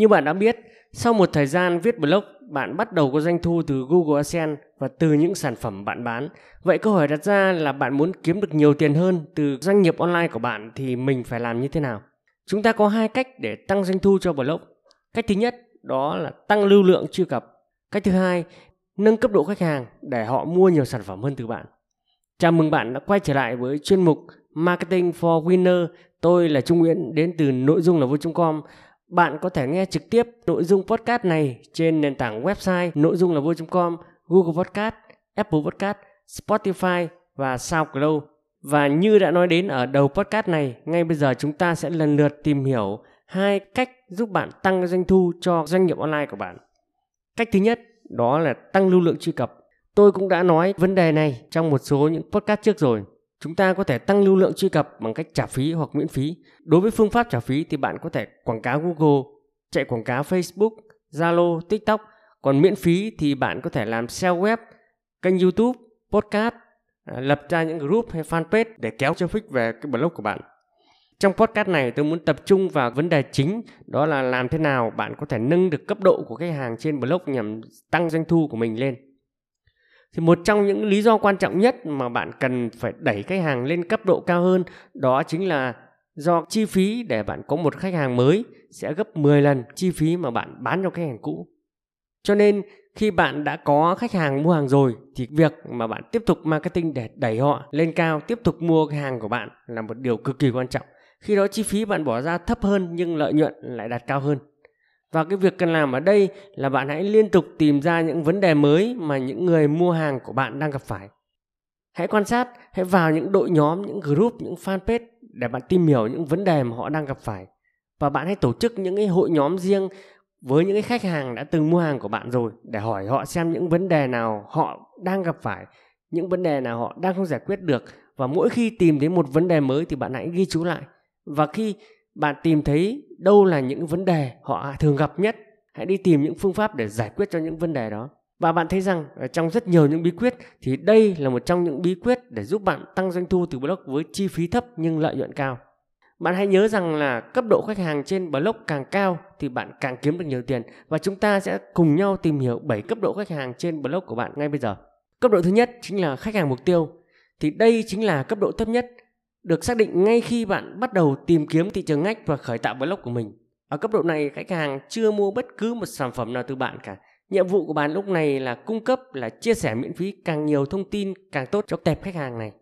Như bạn đã biết, sau một thời gian viết blog, bạn bắt đầu có doanh thu từ Google AdSense và từ những sản phẩm bạn bán. Vậy câu hỏi đặt ra là bạn muốn kiếm được nhiều tiền hơn từ doanh nghiệp online của bạn thì mình phải làm như thế nào? Chúng ta có hai cách để tăng doanh thu cho blog. Cách thứ nhất đó là tăng lưu lượng truy cập. Cách thứ hai, nâng cấp độ khách hàng để họ mua nhiều sản phẩm hơn từ bạn. Chào mừng bạn đã quay trở lại với chuyên mục Marketing for Winner. Tôi là Trung Nguyễn đến từ nội dung là vui.com. Bạn có thể nghe trực tiếp nội dung podcast này trên nền tảng website nội dung là vui.com, Google Podcast, Apple Podcast, Spotify và SoundCloud. Và như đã nói đến ở đầu podcast này, ngay bây giờ chúng ta sẽ lần lượt tìm hiểu hai cách giúp bạn tăng doanh thu cho doanh nghiệp online của bạn. Cách thứ nhất đó là tăng lưu lượng truy cập. Tôi cũng đã nói vấn đề này trong một số những podcast trước rồi. Chúng ta có thể tăng lưu lượng truy cập bằng cách trả phí hoặc miễn phí. Đối với phương pháp trả phí thì bạn có thể quảng cáo Google, chạy quảng cáo Facebook, Zalo, TikTok. Còn miễn phí thì bạn có thể làm SEO web, kênh YouTube, podcast, à, lập ra những group hay fanpage để kéo traffic về cái blog của bạn. Trong podcast này tôi muốn tập trung vào vấn đề chính đó là làm thế nào bạn có thể nâng được cấp độ của khách hàng trên blog nhằm tăng doanh thu của mình lên. Thì một trong những lý do quan trọng nhất mà bạn cần phải đẩy khách hàng lên cấp độ cao hơn đó chính là do chi phí để bạn có một khách hàng mới sẽ gấp 10 lần chi phí mà bạn bán cho khách hàng cũ. Cho nên khi bạn đã có khách hàng mua hàng rồi thì việc mà bạn tiếp tục marketing để đẩy họ lên cao, tiếp tục mua hàng của bạn là một điều cực kỳ quan trọng. Khi đó chi phí bạn bỏ ra thấp hơn nhưng lợi nhuận lại đạt cao hơn. Và cái việc cần làm ở đây là bạn hãy liên tục tìm ra những vấn đề mới mà những người mua hàng của bạn đang gặp phải. Hãy quan sát, hãy vào những đội nhóm, những group, những fanpage để bạn tìm hiểu những vấn đề mà họ đang gặp phải. Và bạn hãy tổ chức những cái hội nhóm riêng với những cái khách hàng đã từng mua hàng của bạn rồi để hỏi họ xem những vấn đề nào họ đang gặp phải, những vấn đề nào họ đang không giải quyết được và mỗi khi tìm thấy một vấn đề mới thì bạn hãy ghi chú lại và khi bạn tìm thấy đâu là những vấn đề họ thường gặp nhất? Hãy đi tìm những phương pháp để giải quyết cho những vấn đề đó. Và bạn thấy rằng ờ, trong rất nhiều những bí quyết thì đây là một trong những bí quyết để giúp bạn tăng doanh thu từ blog với chi phí thấp nhưng lợi nhuận cao. Bạn hãy nhớ rằng là cấp độ khách hàng trên blog càng cao thì bạn càng kiếm được nhiều tiền. Và chúng ta sẽ cùng nhau tìm hiểu 7 cấp độ khách hàng trên blog của bạn ngay bây giờ. Cấp độ thứ nhất chính là khách hàng mục tiêu. Thì đây chính là cấp độ thấp nhất được xác định ngay khi bạn bắt đầu tìm kiếm thị trường ngách và khởi tạo blog của mình. Ở cấp độ này, khách hàng chưa mua bất cứ một sản phẩm nào từ bạn cả. Nhiệm vụ của bạn lúc này là cung cấp là chia sẻ miễn phí càng nhiều thông tin càng tốt cho tệp khách hàng này.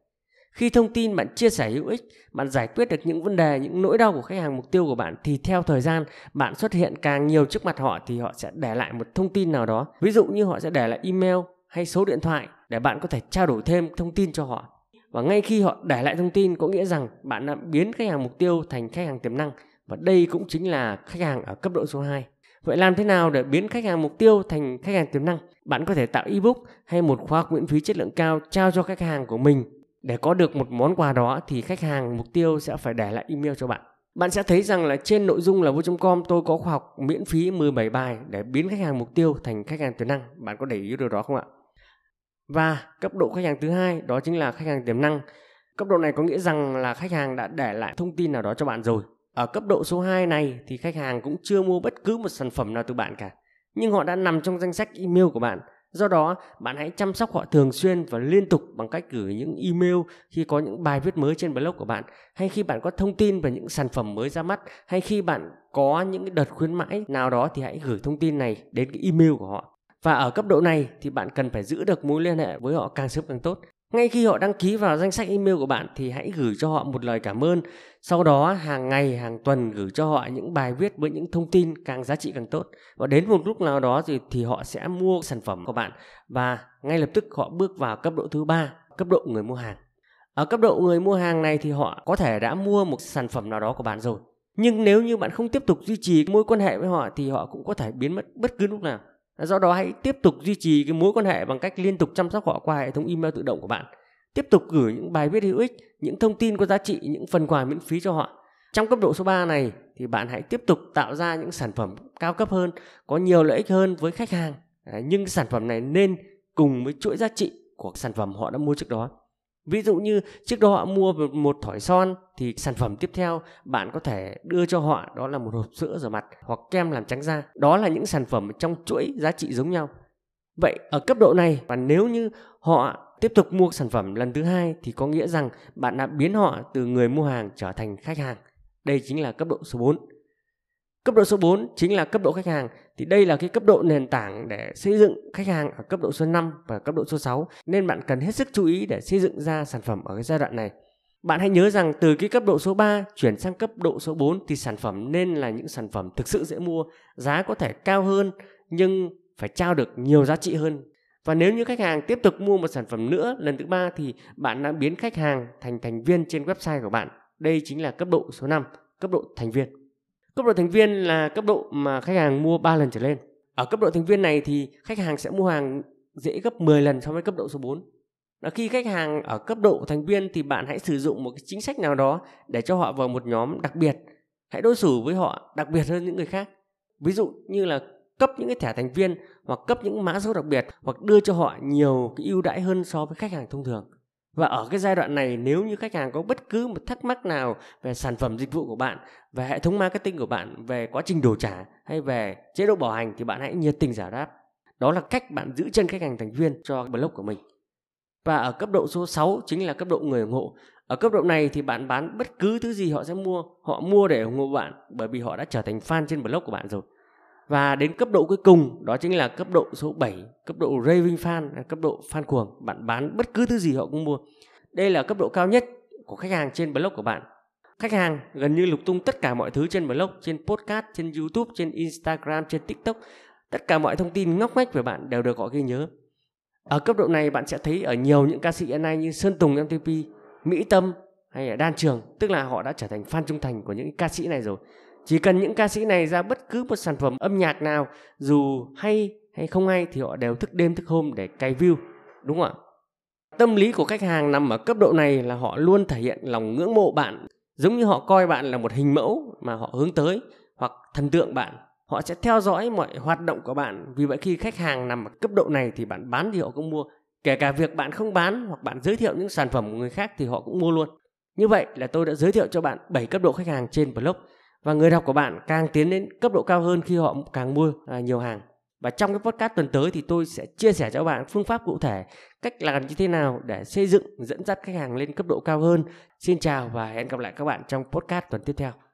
Khi thông tin bạn chia sẻ hữu ích, bạn giải quyết được những vấn đề, những nỗi đau của khách hàng mục tiêu của bạn thì theo thời gian bạn xuất hiện càng nhiều trước mặt họ thì họ sẽ để lại một thông tin nào đó. Ví dụ như họ sẽ để lại email hay số điện thoại để bạn có thể trao đổi thêm thông tin cho họ và ngay khi họ để lại thông tin có nghĩa rằng bạn đã biến khách hàng mục tiêu thành khách hàng tiềm năng và đây cũng chính là khách hàng ở cấp độ số 2. Vậy làm thế nào để biến khách hàng mục tiêu thành khách hàng tiềm năng? Bạn có thể tạo ebook hay một khóa học miễn phí chất lượng cao trao cho khách hàng của mình. Để có được một món quà đó thì khách hàng mục tiêu sẽ phải để lại email cho bạn. Bạn sẽ thấy rằng là trên nội dung là vô.com tôi có khóa học miễn phí 17 bài để biến khách hàng mục tiêu thành khách hàng tiềm năng. Bạn có để ý điều đó không ạ? Và cấp độ khách hàng thứ hai đó chính là khách hàng tiềm năng. Cấp độ này có nghĩa rằng là khách hàng đã để lại thông tin nào đó cho bạn rồi. Ở cấp độ số 2 này thì khách hàng cũng chưa mua bất cứ một sản phẩm nào từ bạn cả. Nhưng họ đã nằm trong danh sách email của bạn. Do đó, bạn hãy chăm sóc họ thường xuyên và liên tục bằng cách gửi những email khi có những bài viết mới trên blog của bạn, hay khi bạn có thông tin về những sản phẩm mới ra mắt, hay khi bạn có những đợt khuyến mãi nào đó thì hãy gửi thông tin này đến cái email của họ. Và ở cấp độ này thì bạn cần phải giữ được mối liên hệ với họ càng sớm càng tốt. Ngay khi họ đăng ký vào danh sách email của bạn thì hãy gửi cho họ một lời cảm ơn. Sau đó hàng ngày, hàng tuần gửi cho họ những bài viết với những thông tin càng giá trị càng tốt. Và đến một lúc nào đó thì, thì họ sẽ mua sản phẩm của bạn và ngay lập tức họ bước vào cấp độ thứ ba, cấp độ người mua hàng. Ở cấp độ người mua hàng này thì họ có thể đã mua một sản phẩm nào đó của bạn rồi. Nhưng nếu như bạn không tiếp tục duy trì mối quan hệ với họ thì họ cũng có thể biến mất bất cứ lúc nào. Do đó hãy tiếp tục duy trì cái mối quan hệ bằng cách liên tục chăm sóc họ qua hệ thống email tự động của bạn. Tiếp tục gửi những bài viết hữu ích, những thông tin có giá trị, những phần quà miễn phí cho họ. Trong cấp độ số 3 này thì bạn hãy tiếp tục tạo ra những sản phẩm cao cấp hơn, có nhiều lợi ích hơn với khách hàng. nhưng sản phẩm này nên cùng với chuỗi giá trị của sản phẩm họ đã mua trước đó. Ví dụ như trước đó họ mua một thỏi son thì sản phẩm tiếp theo bạn có thể đưa cho họ, đó là một hộp sữa rửa mặt hoặc kem làm trắng da. Đó là những sản phẩm trong chuỗi giá trị giống nhau. Vậy ở cấp độ này, và nếu như họ tiếp tục mua sản phẩm lần thứ hai thì có nghĩa rằng bạn đã biến họ từ người mua hàng trở thành khách hàng. Đây chính là cấp độ số 4. Cấp độ số 4 chính là cấp độ khách hàng thì đây là cái cấp độ nền tảng để xây dựng khách hàng ở cấp độ số 5 và cấp độ số 6 nên bạn cần hết sức chú ý để xây dựng ra sản phẩm ở cái giai đoạn này. Bạn hãy nhớ rằng từ cái cấp độ số 3 chuyển sang cấp độ số 4 thì sản phẩm nên là những sản phẩm thực sự dễ mua, giá có thể cao hơn nhưng phải trao được nhiều giá trị hơn. Và nếu như khách hàng tiếp tục mua một sản phẩm nữa lần thứ ba thì bạn đã biến khách hàng thành thành viên trên website của bạn. Đây chính là cấp độ số 5, cấp độ thành viên. Cấp độ thành viên là cấp độ mà khách hàng mua 3 lần trở lên. Ở cấp độ thành viên này thì khách hàng sẽ mua hàng dễ gấp 10 lần so với cấp độ số 4. Là khi khách hàng ở cấp độ thành viên thì bạn hãy sử dụng một cái chính sách nào đó để cho họ vào một nhóm đặc biệt. Hãy đối xử với họ đặc biệt hơn những người khác. Ví dụ như là cấp những cái thẻ thành viên hoặc cấp những mã số đặc biệt hoặc đưa cho họ nhiều cái ưu đãi hơn so với khách hàng thông thường. Và ở cái giai đoạn này nếu như khách hàng có bất cứ một thắc mắc nào về sản phẩm dịch vụ của bạn, về hệ thống marketing của bạn, về quá trình đổi trả hay về chế độ bảo hành thì bạn hãy nhiệt tình giải đáp. Đó là cách bạn giữ chân khách hàng thành viên cho blog của mình. Và ở cấp độ số 6 chính là cấp độ người ủng hộ. Ở cấp độ này thì bạn bán bất cứ thứ gì họ sẽ mua, họ mua để ủng hộ bạn bởi vì họ đã trở thành fan trên blog của bạn rồi. Và đến cấp độ cuối cùng đó chính là cấp độ số 7, cấp độ raving fan, cấp độ fan cuồng. Bạn bán bất cứ thứ gì họ cũng mua. Đây là cấp độ cao nhất của khách hàng trên blog của bạn. Khách hàng gần như lục tung tất cả mọi thứ trên blog, trên podcast, trên YouTube, trên Instagram, trên TikTok. Tất cả mọi thông tin ngóc ngách về bạn đều được họ ghi nhớ. Ở cấp độ này bạn sẽ thấy ở nhiều những ca sĩ hiện nay như Sơn Tùng MTP, Mỹ Tâm hay là Đan Trường, tức là họ đã trở thành fan trung thành của những ca sĩ này rồi. Chỉ cần những ca sĩ này ra bất cứ một sản phẩm âm nhạc nào dù hay hay không hay thì họ đều thức đêm thức hôm để cày view, đúng không ạ? Tâm lý của khách hàng nằm ở cấp độ này là họ luôn thể hiện lòng ngưỡng mộ bạn, giống như họ coi bạn là một hình mẫu mà họ hướng tới hoặc thần tượng bạn. Họ sẽ theo dõi mọi hoạt động của bạn. Vì vậy khi khách hàng nằm ở cấp độ này thì bạn bán thì họ cũng mua. Kể cả việc bạn không bán hoặc bạn giới thiệu những sản phẩm của người khác thì họ cũng mua luôn. Như vậy là tôi đã giới thiệu cho bạn 7 cấp độ khách hàng trên blog và người đọc của bạn càng tiến đến cấp độ cao hơn khi họ càng mua à, nhiều hàng. Và trong cái podcast tuần tới thì tôi sẽ chia sẻ cho bạn phương pháp cụ thể cách làm như thế nào để xây dựng dẫn dắt khách hàng lên cấp độ cao hơn. Xin chào và hẹn gặp lại các bạn trong podcast tuần tiếp theo.